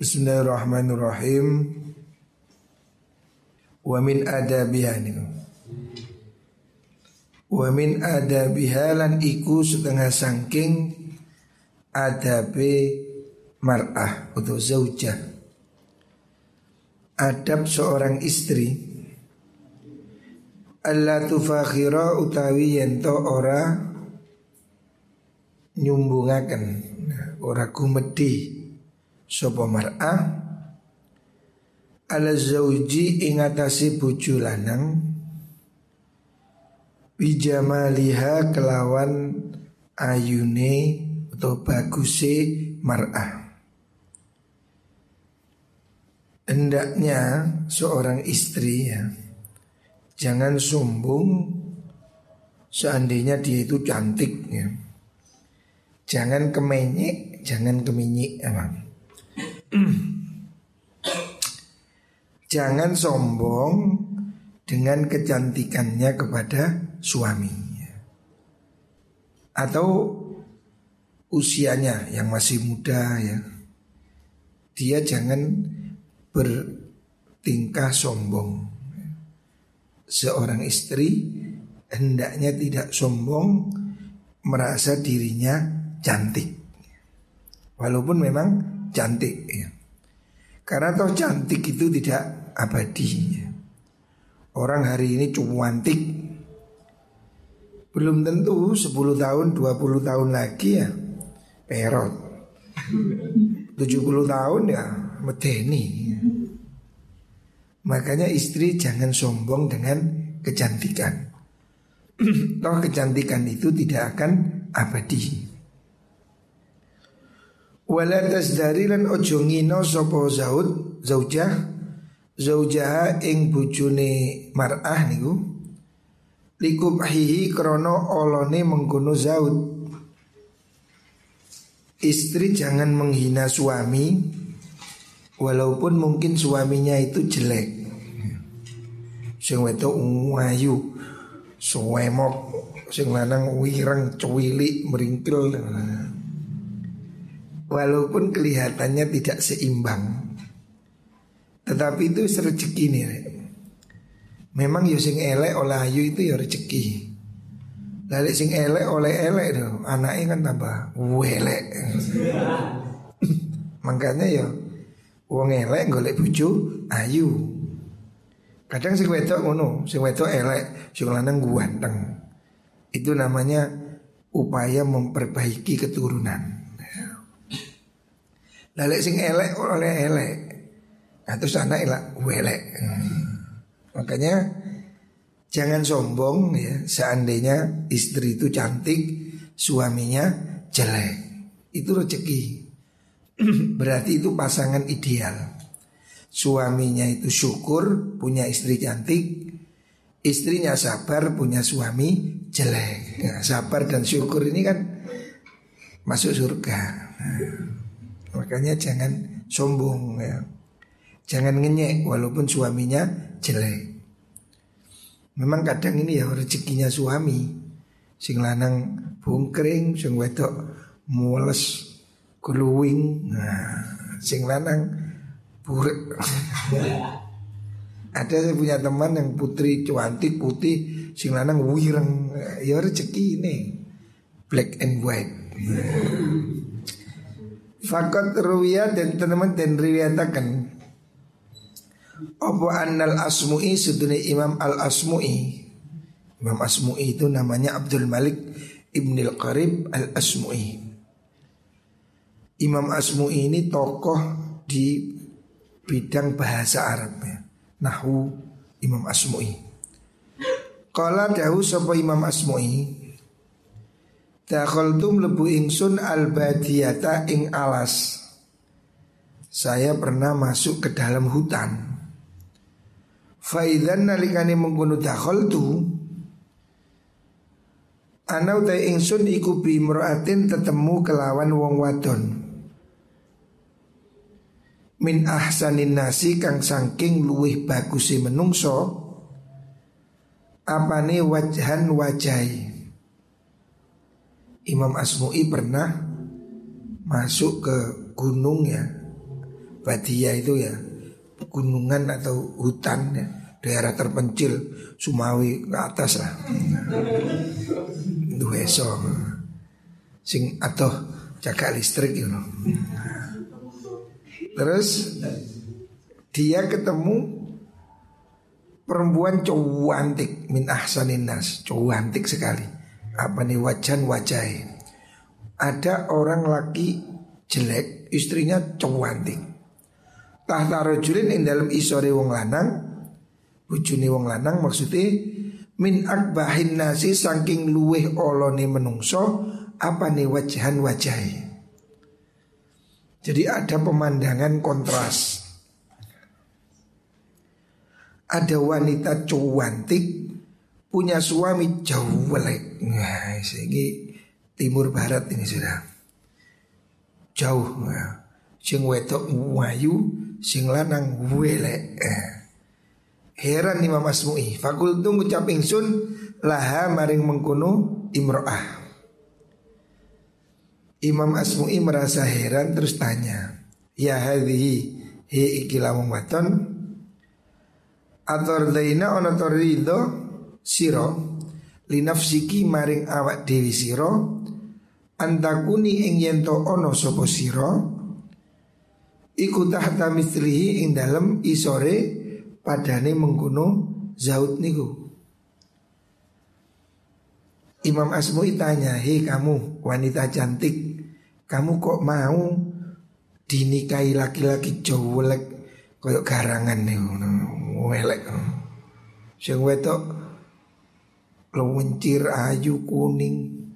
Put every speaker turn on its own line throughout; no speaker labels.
Bismillahirrahmanirrahim. Wa min adabiha niku. Wa min adabiha lan iku setengah sangking adabe mar'ah atau zaujah. Adab seorang istri Allah tufakhira utawi yento ora nyumbungaken ora kumedi sapa mar'ah ala zauji ingatasi bojo lanang bijamaliha kelawan ayune atau baguse mar'ah. Hendaknya seorang istri ya jangan sombong seandainya dia itu cantik ya. Jangan kemenyek, jangan keminyik emang. jangan sombong dengan kecantikannya kepada suaminya. Atau usianya yang masih muda ya. Dia jangan bertingkah sombong. Seorang istri hendaknya tidak sombong merasa dirinya cantik. Walaupun memang cantik ya. Karena toh cantik itu tidak abadi ya. orang hari ini cuantik. Belum tentu 10 tahun 20 tahun lagi ya. Perot. 70 tahun ya medeni Makanya istri jangan sombong dengan kecantikan. Toh kecantikan itu tidak akan abadi Wala tasdari lan ojo ngino sopo zaud zaujah. Zaujah ing bujune mar'ah niku. Likubhihi krono olone mengkono zaud. Istri jangan menghina suami Walaupun mungkin suaminya itu jelek. Sing wedok ayu Suwemok Sing lanang wireng cuwili meringkil Walaupun kelihatannya tidak seimbang Tetapi itu rezeki nih Memang yo sing elek oleh ayu itu ya rezeki. Lalu sing elek oleh elek do, anaknya kan tambah welek. Makanya ya wong elek golek bojo ayu. Kadang sing wedok ngono, sing wedok elek, sing lanang ganteng. Itu namanya upaya memperbaiki keturunan. Lalu sing elek oleh elek. Atau sana elek welek. Makanya jangan sombong ya seandainya istri itu cantik, suaminya jelek. Itu rezeki. Berarti itu pasangan ideal. Suaminya itu syukur punya istri cantik, istrinya sabar punya suami jelek. Ya, sabar dan syukur ini kan masuk surga. Nah, makanya jangan sombong ya. Jangan ngenyek walaupun suaminya jelek. Memang kadang ini ya rezekinya suami. Sing lanang bungkring, sing wedok mules keluwing. Nah, sing lanang buruk. Ada saya punya teman yang putri cantik putih, sing lanang wireng. Ya rezeki ini. Black and white. Fakat ruwiyah dan teman-teman dan riwayatakan. Apa annal asmu'i sedune Imam al asmu'i Imam asmu'i itu namanya Abdul Malik Ibnil Qarib al asmu'i Imam asmu'i ini tokoh di bidang bahasa Arab ya. Nahu Imam asmu'i. Kala dahu sapa Imam asmu'i Dakhaltum lebu ingsun al badiyata ing alas. Saya pernah masuk ke dalam hutan. Faidan nalikani mengkono dakhol tu Ana utai ingsun iku bi mraatin tetemu kelawan wong wadon. Min ahsanin nasi kang saking luwih bagusi menungso Apane wajhan wajai Imam Asmu'i pernah masuk ke gunung ya Badia itu ya gunungan atau hutan ya, daerah terpencil Sumawi ke atas lah. Itu eso. Sing atau jaga listrik you know. Terus dia ketemu perempuan cantik min ahsanin nas, cantik sekali. Apa nih? Wajan wajah Ada orang laki jelek, istrinya cantik tahta rajulin ing dalam isore wong lanang bojone wong lanang maksudnya min akbahin nasi saking luweh olone menungso apa nih wajahan wajai jadi ada pemandangan kontras. Ada wanita cuantik punya suami jauh welek nah ini timur barat ini sudah jauh nah. sing wedok wayu sing lanang. Eh. Heran Imam Asmu'i. Fakul tunggu ngucap ingsun laha maring mengkuno imro'ah. Imam Asmu'i merasa heran terus tanya, "Ya hadhihi hi iki lamung waton ator ridho siro linafsiki maring awak dewi siro antakuni ing yento ono sopo siro Iku tahta mislihi ing dalem isore padane mengkuno zaud niku. Imam Asmu'i tanya, hei kamu wanita cantik, kamu kok mau dinikahi laki-laki cowolek koyok garangan nih, welek. Sing wedok lewencir ayu kuning,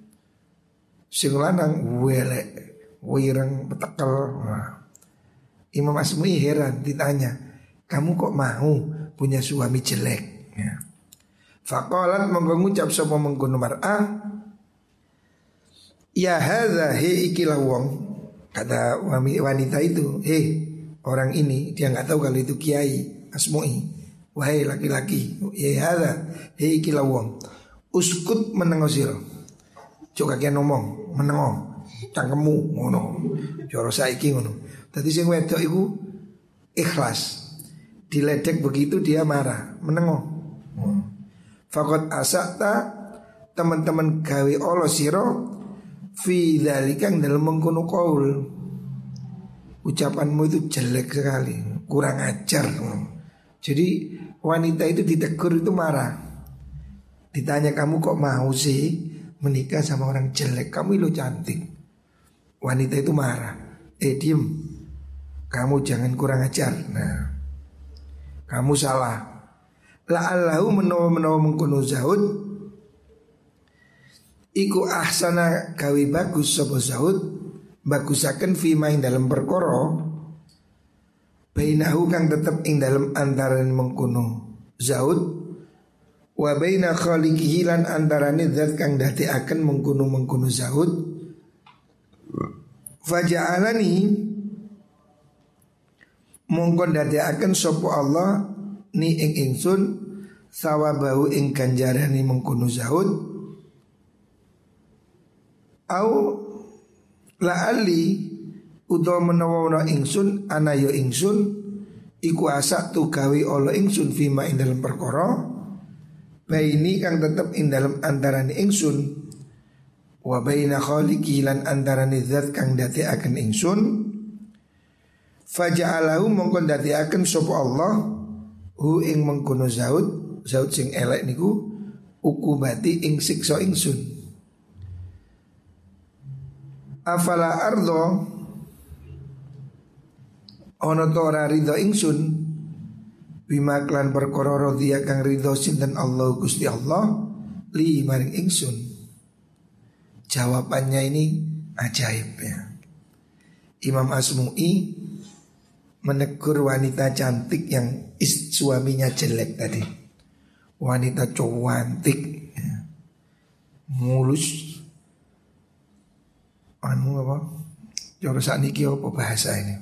sing lanang welek, wireng petekel. Wah. Imam Asmu'i heran ditanya, kamu kok mau punya suami jelek? Ya. Fakolat mengucap sapa mengkono mar'ah Ya hadza he ikilah wong kata wanita itu, "Hei, orang ini dia nggak tahu kalau itu kiai Asmu'i. Wahai laki-laki, ya hadza he ikilah wong. Uskut menengo sira. Coba ngomong, menengo. Cangkemmu ngono. Joro saiki ngono. Tadi sing wedok itu ikhlas. Diledek begitu dia marah, menengok. Fakot asakta teman-teman gawe Allah siro fi dalikang dalam mengkono kaul. Ucapanmu itu jelek sekali, kurang ajar. Jadi wanita itu ditegur itu marah. Ditanya kamu kok mau sih menikah sama orang jelek? Kamu itu cantik. Wanita itu marah. Eh diem kamu jangan kurang ajar. Nah, kamu salah. La Allahu menawa menawa mengkono Zahud Iku ahsana gawi bagus sapa Zahud bagusaken fi main dalam perkara bainahu kang tetep ing dalam antaran mengkono Zahud wa baina khaliqihi lan antarane zat kang akan mengkono mengkono Zahud faja'alani mongko akan sopo Allah ni ing ingsun sawabahu ing ganjarane mengkono zahud au la ali utawa menawa ingsun ana yo ingsun iku asa tu gawe Allah ingsun fima ing dalam perkara baini kang tetep ing dalam antarane ingsun. Wa baina khaliqi lan antarane zat kang akan ingsun. Faja'alahu mongko akan sapa Allah hu ing mengkono zaud zaud sing elek niku ukubati ing siksa ingsun. Afala ardo ono to ora ridho ingsun bima klan perkara radhiya kang ridho sinten Allah Gusti Allah li maring ingsun jawabannya ini ajaib ya Imam Asmu'i menegur wanita cantik yang is, suaminya jelek tadi. Wanita cantik, ya. mulus, anu apa? Joro niki apa bahasa ini?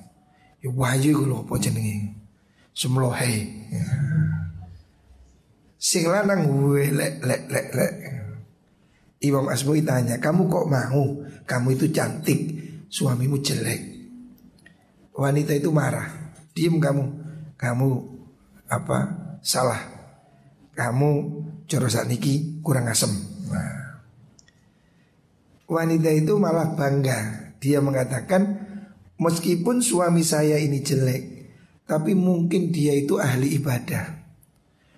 Ya wahyu kalau apa jenenge? Semlohe. Ya. Sing lanang lek lek lek lek. Imam Asmu'i tanya, kamu kok mau? Kamu itu cantik, suamimu jelek. wanita itu marah, diem kamu, kamu apa salah, kamu corosan niki kurang asem. Nah. Wanita itu malah bangga, dia mengatakan meskipun suami saya ini jelek, tapi mungkin dia itu ahli ibadah.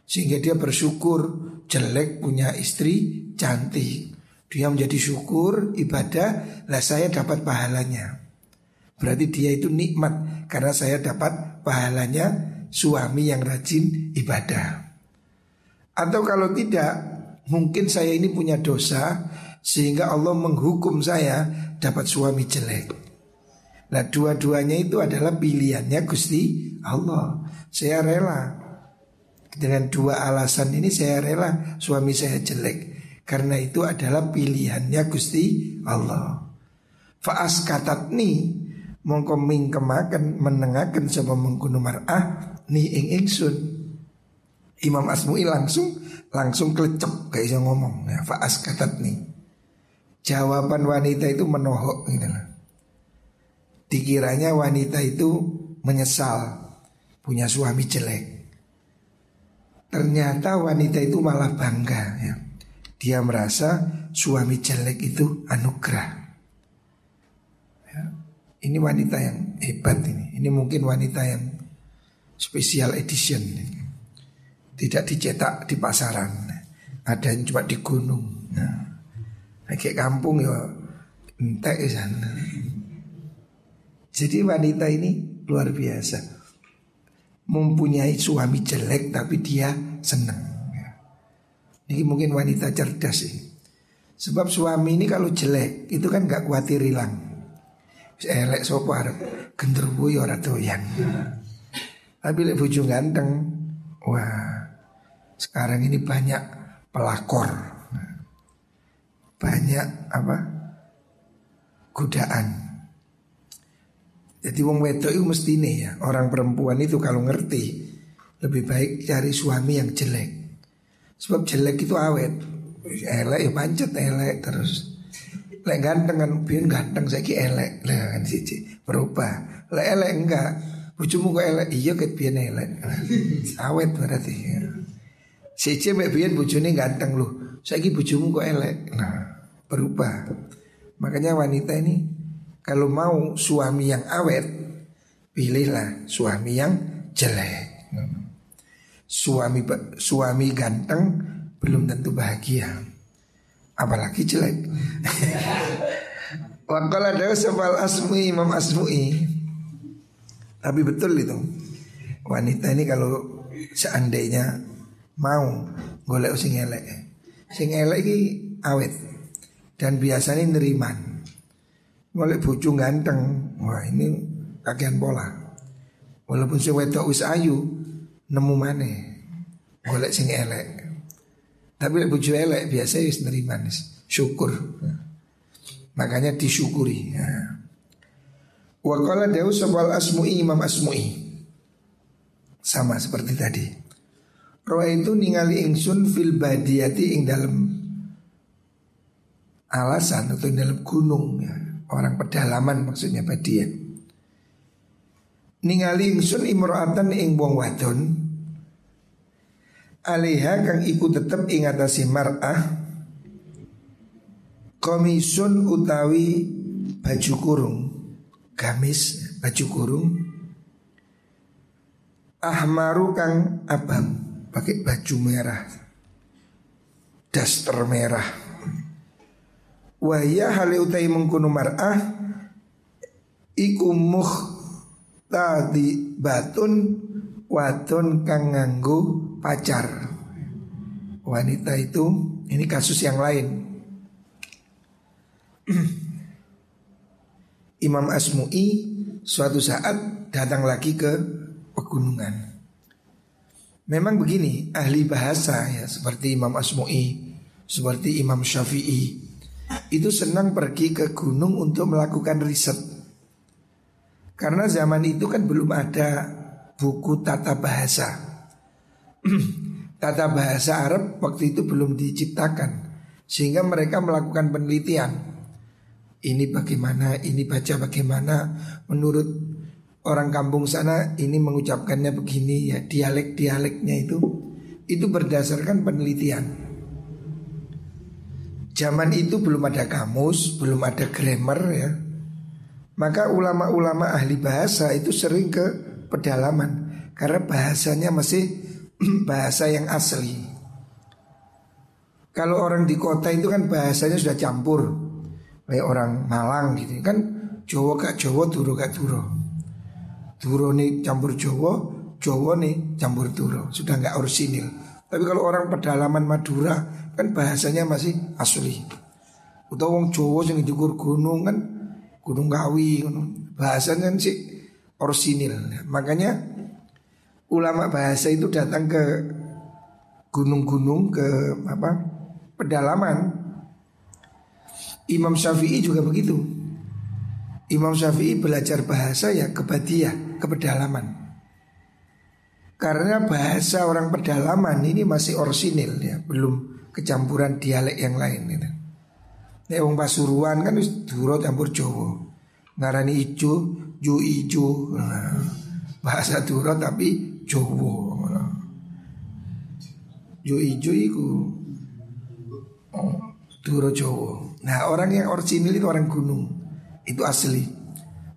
Sehingga dia bersyukur jelek punya istri cantik. Dia menjadi syukur ibadah, lah saya dapat pahalanya. Berarti dia itu nikmat karena saya dapat pahalanya suami yang rajin ibadah. Atau kalau tidak, mungkin saya ini punya dosa sehingga Allah menghukum saya dapat suami jelek. Nah dua-duanya itu adalah pilihannya Gusti Allah. Saya rela. Dengan dua alasan ini saya rela suami saya jelek. Karena itu adalah pilihannya Gusti Allah. Faas katat ni Mongko mingkemaken menengaken sama mengkuno mar'ah Ni ing ingsun. Imam Asmu'i langsung langsung kelecep kayak iso ngomong. Ya, Faas katat ni Jawaban wanita itu menohok gitu lah. Dikiranya wanita itu menyesal punya suami jelek. Ternyata wanita itu malah bangga ya. Dia merasa suami jelek itu anugerah. Ya. Ini wanita yang hebat ini. Ini mungkin wanita yang special edition. Tidak dicetak di pasaran. Ada yang cuma di gunung. Nah, kayak kampung ya entek sana. Jadi wanita ini luar biasa mempunyai suami jelek tapi dia senang. Ya. Ini mungkin wanita cerdas sih. Sebab suami ini kalau jelek itu kan gak khawatir hilang. Elek sopo arep genderuwo ya doyan. Tapi lek bojo ganteng, wah sekarang ini banyak pelakor. Banyak apa? godaan. Jadi wong wedok itu mesti nih ya Orang perempuan itu kalau ngerti Lebih baik cari suami yang jelek Sebab jelek itu awet Elek ya pancet elek terus Lek ganteng kan biar ganteng saya elek Lek kan sih berubah Lek elek enggak Bujumu kok elek Iya ket biar elek Awet berarti ya. Siji mek biyen bojone ganteng loh. Saiki bojomu kok elek. Nah, berubah. Makanya wanita ini kalau mau suami yang awet, pilihlah suami yang jelek. Suami suami ganteng belum tentu bahagia, apalagi jelek. Wakala ada sebal asmi Imam Asmui. Tapi betul itu. Wanita ini kalau seandainya mau golek sing elek. Sing elek iki awet dan biasanya neriman. Boleh bojo ganteng. Wah, ini kagian pola. Walaupun si wedok wis ayu, nemu mana? Golek sing elek. Tapi bojo elek biasa wis nerima syukur. Makanya disyukuri. Ya. Wa sabal asmu'i imam asmu'i. Sama seperti tadi. Roh itu ningali ingsun fil badiyati ing dalam alasan atau dalam gunung ya. Orang pedalaman maksudnya badia Ningali ingsun imro'atan ing wong wadon Aliha kang iku tetep ing atasi mar'ah Komisun utawi baju kurung Gamis baju kurung Ahmaru kang abang Pakai baju merah Daster merah Wahya hale utai mengkuno mar'ah Iku muh tadi batun Wadon kang nganggu pacar. Wanita itu Ini kasus yang lain. Imam Asmu'i Suatu saat datang lagi ke pegunungan. Memang begini Ahli bahasa ya Seperti Imam Asmu'i Seperti Imam Syafi'i itu senang pergi ke gunung untuk melakukan riset. Karena zaman itu kan belum ada buku tata bahasa. tata bahasa Arab waktu itu belum diciptakan. Sehingga mereka melakukan penelitian. Ini bagaimana, ini baca bagaimana menurut orang kampung sana ini mengucapkannya begini ya dialek-dialeknya itu itu berdasarkan penelitian. Zaman itu belum ada kamus, belum ada grammar ya. Maka ulama-ulama ahli bahasa itu sering ke pedalaman karena bahasanya masih bahasa yang asli. Kalau orang di kota itu kan bahasanya sudah campur, kayak orang Malang gitu kan, Jawa kak Jawa, Turo kak Turo. Turo nih campur Jawa, Jawa nih campur Turo, sudah nggak orisinil. Tapi kalau orang pedalaman Madura kan bahasanya masih asli. Atau wong Jawa yang diukur gunung kan Gunung Kawi, bahasanya sih orisinil. Makanya ulama bahasa itu datang ke gunung-gunung ke apa pedalaman. Imam Syafi'i juga begitu. Imam Syafi'i belajar bahasa ya ke Badiah, ke pedalaman. Karena bahasa orang pedalaman ini masih orisinil ya, belum kecampuran dialek yang lain gitu. Ya wong Pasuruan kan wis duro campur Jawa. Ngarani ijo, ju ijo. Nah, bahasa duro tapi Jawa. Ju ijo iku oh, duro Jawa. Nah, orang yang orisinil itu orang gunung. Itu asli.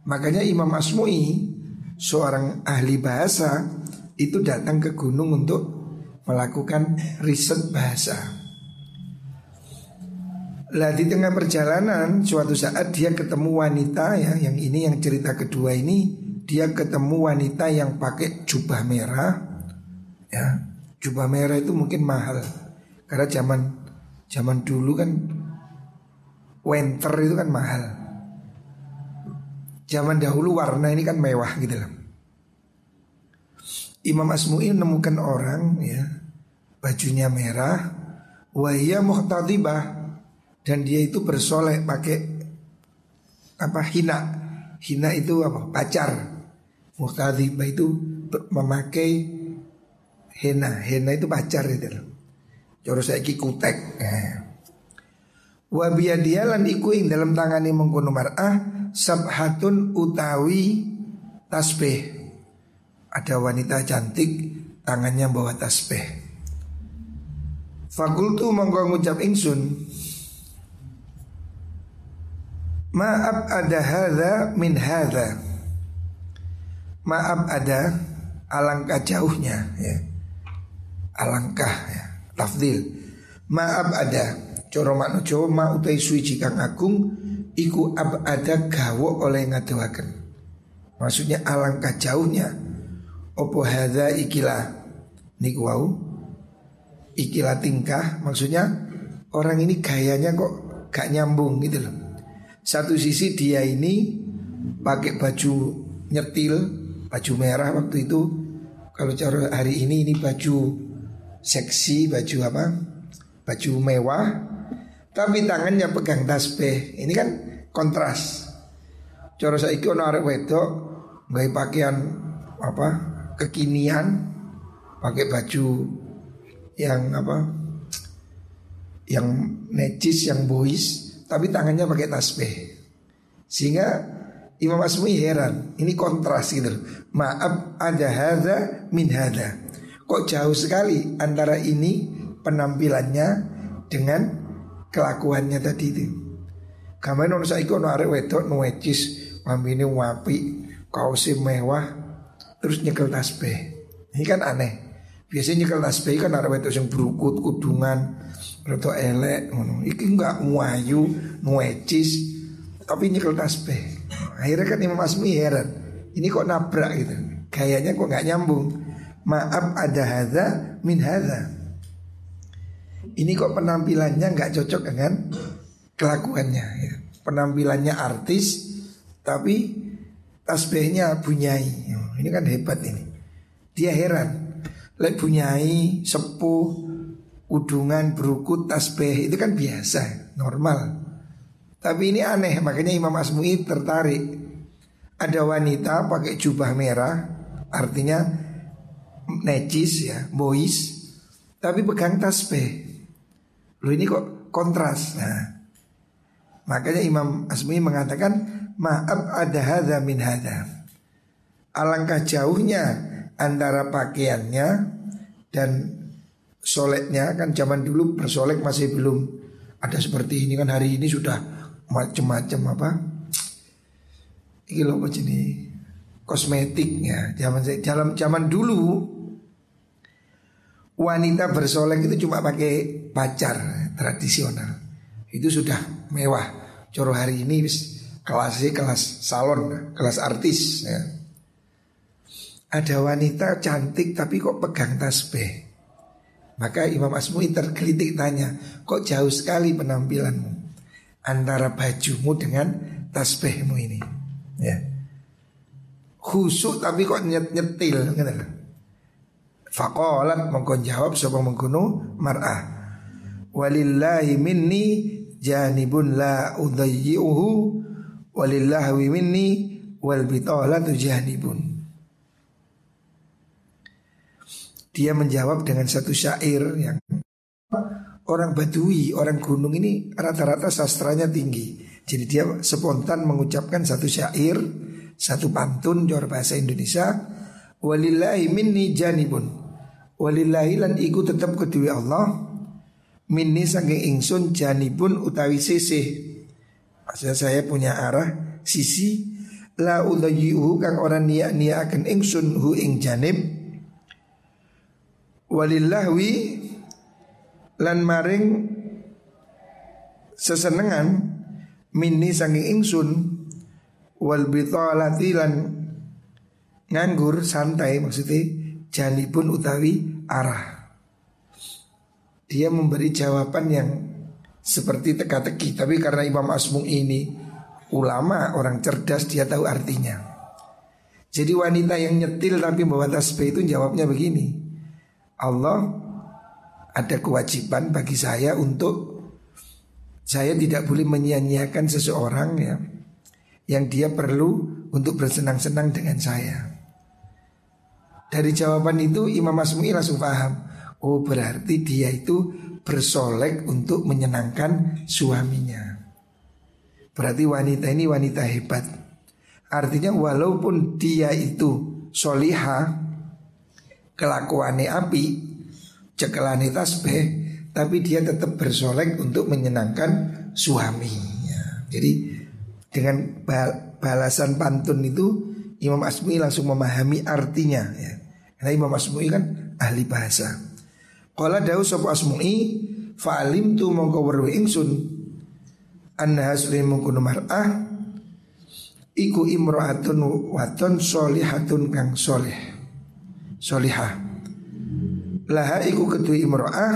Makanya Imam Asmui seorang ahli bahasa itu datang ke gunung untuk melakukan riset bahasa. Lah di tengah perjalanan suatu saat dia ketemu wanita ya yang ini yang cerita kedua ini dia ketemu wanita yang pakai jubah merah ya. Jubah merah itu mungkin mahal karena zaman zaman dulu kan winter itu kan mahal. Zaman dahulu warna ini kan mewah gitu loh Imam Asmu'i menemukan orang ya bajunya merah wahia muhtadibah dan dia itu bersolek pakai apa hina. Hina itu apa? Pacar. Muhtadibah itu memakai hena hena itu pacar itu. Loh coro saya kutek eh. Wabia dia lan iku ing dalam tangani mengkono mar'ah sabhatun utawi tasbih. Ada wanita cantik tangannya bawa tasbih. Fakultu mongko ngucap ingsun. Maaf ada hadha min hadha. Maaf ada alangkah jauhnya ya. Alangkah ya. Lafdil Maaf ada Coro makna Jawa ma utai suici kang agung Iku ab ada gawo oleh ngadawaken Maksudnya alangkah jauhnya Opo hadha ikilah Niku wau Ikilah tingkah Maksudnya orang ini gayanya kok gak nyambung gitu loh satu sisi dia ini pakai baju nyetil, baju merah waktu itu. Kalau cara hari ini ini baju seksi, baju apa? Baju mewah. Tapi tangannya pegang tasbih. Ini kan kontras. Cara saya ono arek wedok nggak pakaian apa? Kekinian, pakai baju yang apa? Yang necis, yang boys tapi tangannya pakai tasbih. Sehingga Imam Asmi heran, ini kontras gitu. Maaf ada hadza min hadza. Kok jauh sekali antara ini penampilannya dengan kelakuannya tadi itu. Kamane ono saiki ono arek wedok mambine wapi, kaosnya mewah, terus nyekel tasbih. Ini kan aneh. Biasanya nyekel tasbih kan arek wedok yang berukut, kudungan, Roto elek ngono. Iki enggak muayu, nuecis, tapi nyekel tasbih. Akhirnya kan Imam Asmi heran. Ini kok nabrak gitu. Gayanya kok nggak nyambung. Maaf ada hadza min hadza. Ini kok penampilannya nggak cocok dengan kelakuannya. Ya. Penampilannya artis, tapi tasbihnya bunyai. Ini kan hebat ini. Dia heran. Lek bunyai, sepuh, udungan, berukut, tasbih itu kan biasa, normal. Tapi ini aneh, makanya Imam Asmui tertarik. Ada wanita pakai jubah merah, artinya necis ya, boys, tapi pegang tasbih. Loh ini kok kontras. Nah, makanya Imam Asmui mengatakan maaf ada hadza min hadza. Alangkah jauhnya antara pakaiannya dan soleknya kan zaman dulu bersolek masih belum ada seperti ini kan hari ini sudah macam-macam apa. Ini loh apa jenis kosmetiknya. Zaman dalam zaman dulu wanita bersolek itu cuma pakai pacar tradisional. Itu sudah mewah. Coro hari ini kelasnya kelas salon kelas artis ya. ada wanita cantik tapi kok pegang tasbih maka Imam Asmui tergelitik tanya, kok jauh sekali penampilanmu antara bajumu dengan tasbihmu ini? Ya. Khusuk tapi kok nyet nyetil gitu. Fakolat mengkon jawab sapa mengkono mar'ah. Walillahi minni janibun la udayyi'uhu walillahi minni wal bitalatu janibun. Dia menjawab dengan satu syair yang orang Badui, orang gunung ini rata-rata sastranya tinggi. Jadi dia spontan mengucapkan satu syair, satu pantun jor bahasa Indonesia. Walillahi minni janibun. Walillahi lan iku tetap kedua Allah. Minni saking ingsun janibun utawi sisih. Maksudnya saya punya arah sisi la udayihu kang orang niat akan ingsun hu ing janib. Walillahwi lan maring sesenengan mini sangi ingsun wal bitalati lan nganggur santai maksudnya jani pun utawi arah. Dia memberi jawaban yang seperti teka-teki tapi karena Imam Asmung ini ulama orang cerdas dia tahu artinya jadi wanita yang nyetil tapi bawa tasbih itu jawabnya begini Allah ada kewajiban bagi saya untuk saya tidak boleh menyia-nyiakan seseorang ya yang dia perlu untuk bersenang-senang dengan saya. Dari jawaban itu Imam Masmui langsung paham. Oh berarti dia itu bersolek untuk menyenangkan suaminya. Berarti wanita ini wanita hebat. Artinya walaupun dia itu soliha kelakuannya api, cekelane tasbih, tapi dia tetap bersolek untuk menyenangkan suaminya. Jadi dengan balasan pantun itu Imam Asmi langsung memahami artinya ya. Karena Imam Asmi kan ahli bahasa. Qala dawu sapa Asmi fa'alim tu mongko weruh ingsun anna hasulin mungkunu mar'ah iku imro'atun waton solihatun kang soleh. Solihah. Laha iku kedua imro'ah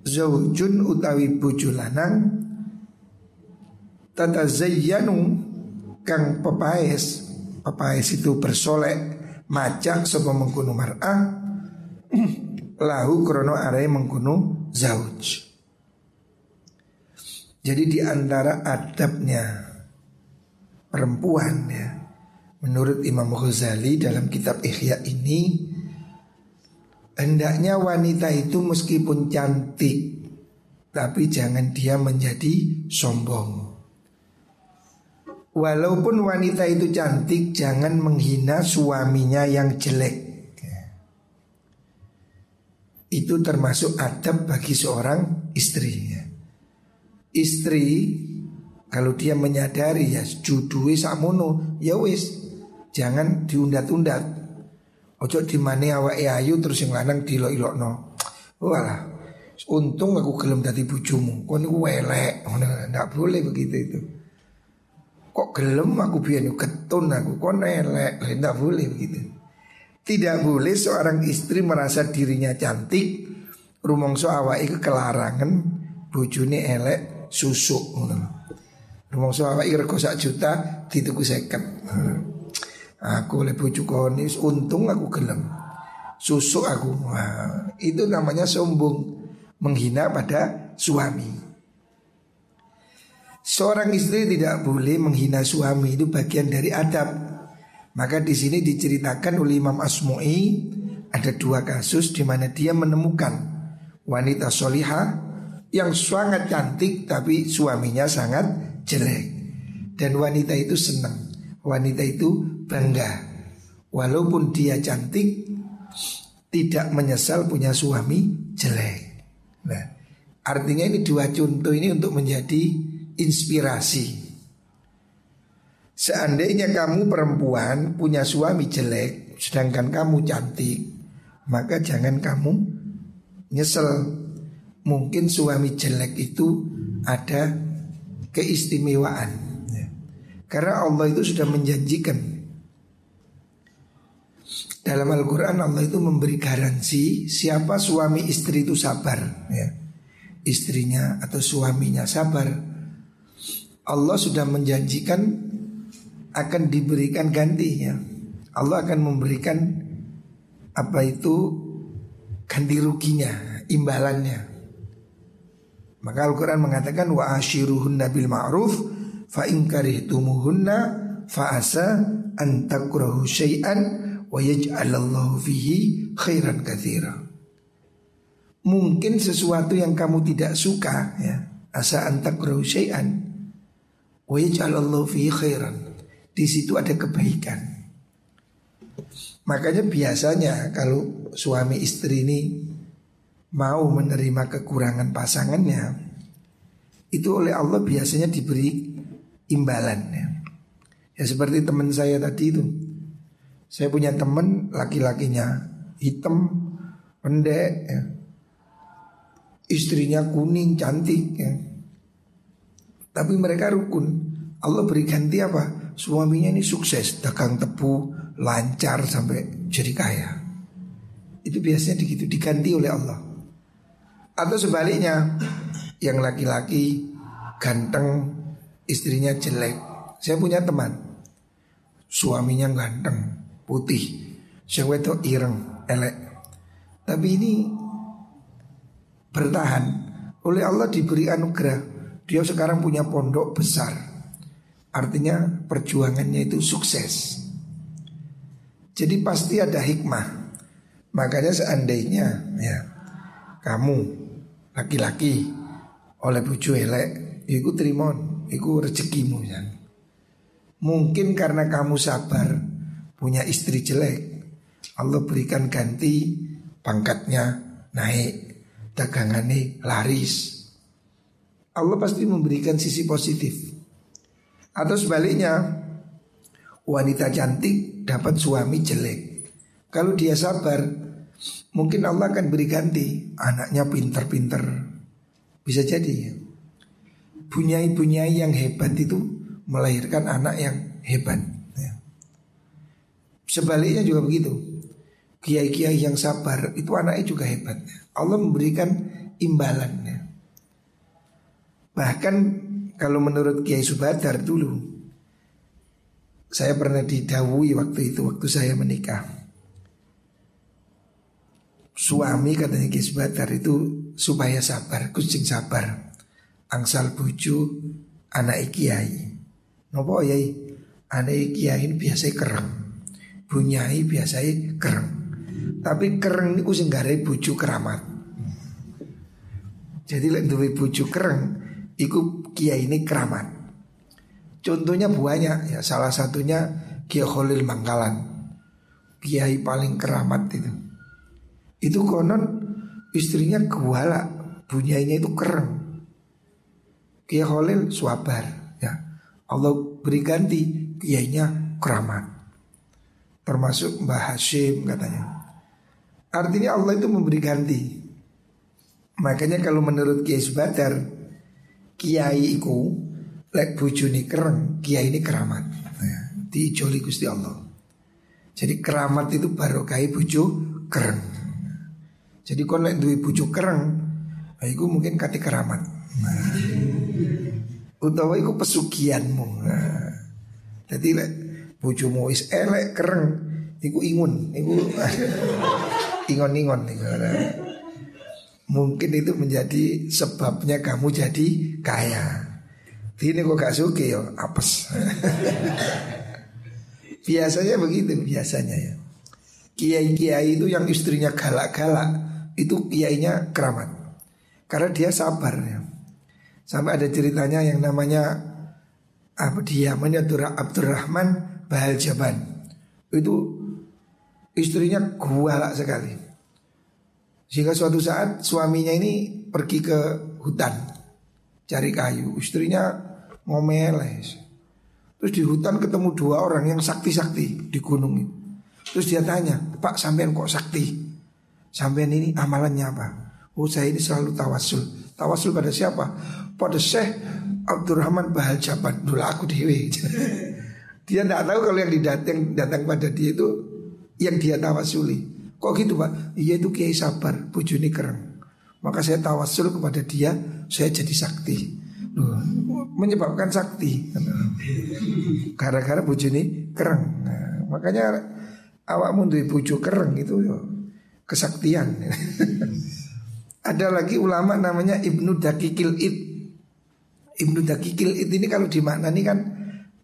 Zawjun utawi bojo lanang Tata zayyanu Kang pepaes. Pepaes itu bersolek Macak sopa mengkuno mar'ah Lahu krono arai mengkuno zauj. Jadi di antara adabnya perempuan ya Menurut Imam Ghazali dalam kitab Ihya ini Hendaknya wanita itu meskipun cantik Tapi jangan dia menjadi sombong. Walaupun wanita itu cantik Jangan menghina suaminya yang jelek Itu termasuk adab bagi seorang istri Istri kalau dia menyadari ya judui sakmono ya wis jangan diundat-undat Ojo di mana awak ayu terus yang lanang dilok-ilokno. Walah. Untung aku gelem dadi bojomu. Kon niku elek. Ndak boleh begitu itu. Kok gelem aku biyen ketun aku kon elek. Ndak boleh begitu. Tidak boleh seorang istri merasa dirinya cantik rumongso awake kelarangan bojone elek susuk. Rumongso awake rego sak juta dituku seket. Aku oleh bojo koni untung aku gelem. Susuk aku. Wah, itu namanya sombong, menghina pada suami. Seorang istri tidak boleh menghina suami itu bagian dari adab. Maka di sini diceritakan oleh Imam Asmu'i ada dua kasus di mana dia menemukan wanita soliha yang sangat cantik tapi suaminya sangat jelek dan wanita itu senang wanita itu bangga. walaupun dia cantik tidak menyesal punya suami jelek. Nah, artinya ini dua contoh ini untuk menjadi inspirasi. Seandainya kamu perempuan punya suami jelek, sedangkan kamu cantik, maka jangan kamu nyesel. Mungkin suami jelek itu ada keistimewaan. Ya. Karena Allah itu sudah menjanjikan dalam Al-Quran Allah itu memberi garansi siapa suami istri itu sabar ya. Istrinya atau suaminya sabar Allah sudah menjanjikan akan diberikan gantinya Allah akan memberikan apa itu ganti ruginya, imbalannya. Maka Al-Quran mengatakan wa ashiruhunna bil ma'ruf fa in karihtumuhunna fa asa an takrahu syai'an wa yaj'alallahu fihi khairan katsira. Mungkin sesuatu yang kamu tidak suka ya, asa antakrahu syai'an wa yaj'alallahu fihi khairan. Di situ ada kebaikan. Makanya biasanya kalau suami istri ini mau menerima kekurangan pasangannya, itu oleh Allah biasanya diberi imbalan ya. Ya seperti teman saya tadi itu saya punya teman laki-lakinya hitam, pendek, ya. istrinya kuning, cantik. Ya. Tapi mereka rukun. Allah beri ganti apa? Suaminya ini sukses, dagang tebu, lancar sampai jadi kaya. Itu biasanya begitu diganti oleh Allah. Atau sebaliknya, yang laki-laki ganteng, istrinya jelek. Saya punya teman, suaminya ganteng, putih, sing wedok ireng, elek. Tapi ini bertahan oleh Allah diberi anugerah. Dia sekarang punya pondok besar. Artinya perjuangannya itu sukses. Jadi pasti ada hikmah. Makanya seandainya ya kamu laki-laki oleh bucu elek, iku trimon, iku rezekimu ya. Mungkin karena kamu sabar, punya istri jelek, Allah berikan ganti pangkatnya naik, dagangannya laris. Allah pasti memberikan sisi positif. Atau sebaliknya, wanita cantik dapat suami jelek. Kalau dia sabar, mungkin Allah akan beri ganti anaknya pinter-pinter. Bisa jadi Bunyai-bunyai yang hebat itu melahirkan anak yang hebat. Sebaliknya juga begitu. Kiai-kiai yang sabar itu anaknya juga hebat. Allah memberikan imbalannya. Bahkan kalau menurut Kiai Subadar dulu saya pernah didawui waktu itu waktu saya menikah. Suami katanya Kiai Subadar itu supaya sabar, kucing sabar. Angsal buju anak kiai. Nopo yai? Anak kiai ini biasa kereng bunyai biasanya kereng. Tapi kereng niku sing gare bojo keramat. Jadi lek duwe bojo kereng iku kiai ini keramat. Contohnya banyak ya salah satunya Kiai Khalil Mangkalan. Kiai paling keramat itu. Itu konon istrinya kuala, bunyainya itu kereng. Kiai Khalil suabar ya. Allah beri ganti kiainya keramat termasuk Mbah Hashim katanya. Artinya Allah itu memberi ganti. Makanya kalau menurut Kiai Subadar, Kiai iku lek bujuni kereng, Kiai ini keramat. Ya, Gusti Allah. Jadi keramat itu baru kai buju kereng. Jadi kalau lek duwe buju kereng, nah, iku mungkin kati keramat. Nah, utawa iku. Nah, jadi lek bojomu is elek kereng iku ingun iku ingon-ingon iku. Mungkin itu menjadi sebabnya kamu jadi kaya. Ini kok gak suka ya apes. biasanya begitu biasanya ya. Kiai-kiai itu yang istrinya galak-galak itu kiainya keramat. Karena dia sabar ya. Sampai ada ceritanya yang namanya apa dia Abdurrahman Bahal Jaban itu istrinya gualak sekali. Sehingga suatu saat suaminya ini pergi ke hutan cari kayu, istrinya ngomel. Terus di hutan ketemu dua orang yang sakti-sakti di gunung itu. Terus dia tanya, Pak sampean kok sakti? Sampean ini amalannya apa? Oh saya ini selalu tawasul. Tawasul pada siapa? Pada Syekh Abdurrahman Bahal Jabat. Dulu aku dewi. dia tidak tahu kalau yang didatang datang pada dia itu yang dia tawasuli. Kok gitu pak? Iya itu kiai sabar, bujuni kereng. Maka saya tawasul kepada dia, saya jadi sakti. Duh, menyebabkan sakti. Gara-gara bujuni kereng. Nah, makanya awak mundur buju kereng itu kesaktian. Ada lagi ulama namanya Ibnu Dakikil Id. Ibnu Dakikil Id ini kalau dimaknani kan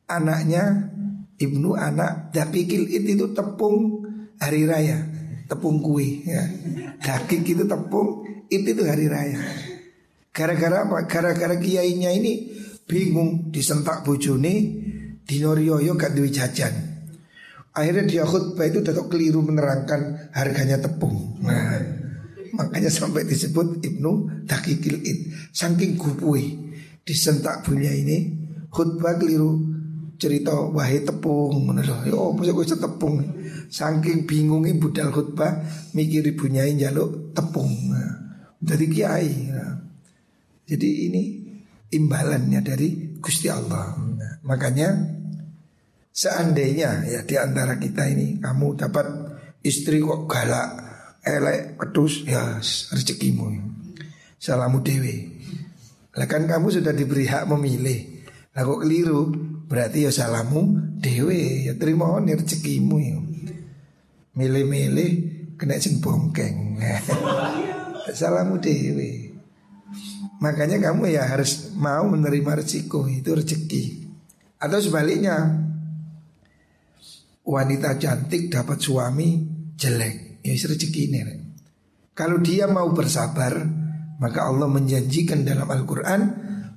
anaknya Ibnu anak Dakikil Id itu tepung hari raya tepung kue ya. Daging itu tepung itu itu hari raya. Gara-gara apa? Gara-gara kiainya ini bingung disentak bojone dinoriyoyo gak duwe jajan. Akhirnya dia khutbah itu datuk keliru menerangkan harganya tepung. Nah, makanya sampai disebut Ibnu Dakikil Id. Saking gupui disentak punya ini khutbah keliru cerita wahai tepung ngono Yo mesti gue tepung. Saking bingungnya budal khutbah mikir ibunya jaluk tepung. Nah, jadi kiai. Nah, jadi ini imbalannya dari Gusti Allah. Nah, makanya seandainya ya di antara kita ini kamu dapat istri kok galak, elek, pedus, ya rezekimu. Salamu dewi. Lah kan kamu sudah diberi hak memilih. Lah kok keliru, berarti ya salamu dewe, ya terima nih rezekimu ya. Milih-milih kena sing bongkeng. salamu dewe. Makanya kamu ya harus mau menerima resiko itu rezeki. Atau sebaliknya wanita cantik dapat suami jelek, ya rezeki ini. Kalau dia mau bersabar, maka Allah menjanjikan dalam Al-Quran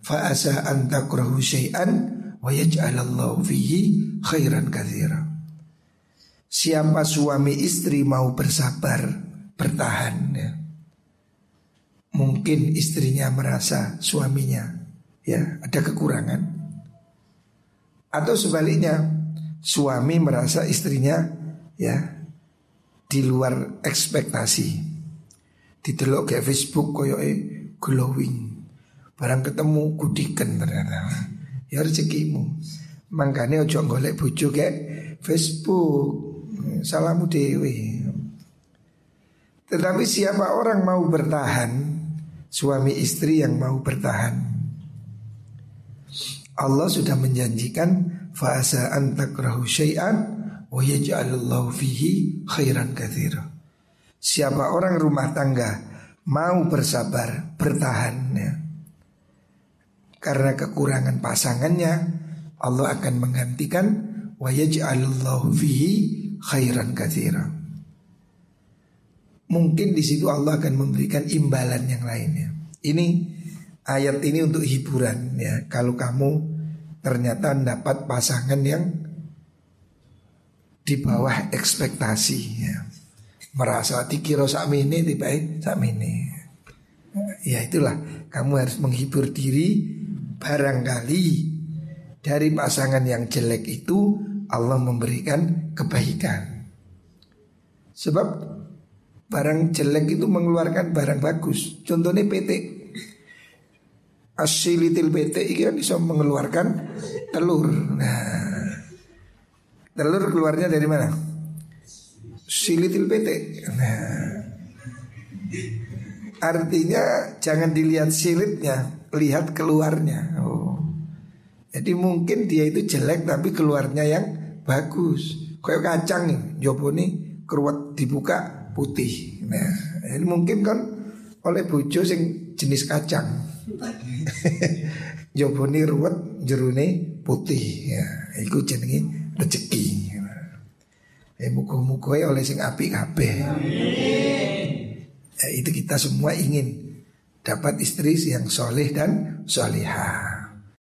fa asa an takrahu syai'an wa yaj'alallahu fihi khairan katsira. Siapa suami istri mau bersabar, bertahan ya. Mungkin istrinya merasa suaminya ya ada kekurangan. Atau sebaliknya, suami merasa istrinya ya di luar ekspektasi. Didelok kayak Facebook koyoke glowing. Barang ketemu kudikan ternyata. Ya rezekimu. Makanya ojo golek bojo kayak Facebook. Salamu dewi. Tetapi siapa orang mau bertahan, suami istri yang mau bertahan. Allah sudah menjanjikan fasa antakrahu syai'an wa yaj'alullahu fihi khairan katsira. Siapa orang rumah tangga mau bersabar, bertahan ya karena kekurangan pasangannya Allah akan menggantikan wa yaj'alullahu fihi khairan katsira. Mungkin di situ Allah akan memberikan imbalan yang lainnya. Ini ayat ini untuk hiburan ya. Kalau kamu ternyata dapat pasangan yang di bawah ekspektasi ya. Merasa dikira sakmene tiba sakmene. Ya itulah kamu harus menghibur diri barangkali dari pasangan yang jelek itu Allah memberikan kebaikan. Sebab barang jelek itu mengeluarkan barang bagus. Contohnya PT. Asilitil PT ini kan bisa mengeluarkan telur. Nah, telur keluarnya dari mana? Silitil PT. Nah, artinya jangan dilihat silitnya, lihat keluarnya. Oh. Jadi mungkin dia itu jelek tapi keluarnya yang bagus. Kayak kacang nih, jopo nih keruat dibuka putih. Nah, ini mungkin kan oleh bojo sing jenis kacang. jopo nih ruwet jerune putih. Ya, itu jenenge rezeki. Eh muka-muka oleh sing api kabeh. Ya, itu kita semua ingin dapat istri yang soleh dan solehah.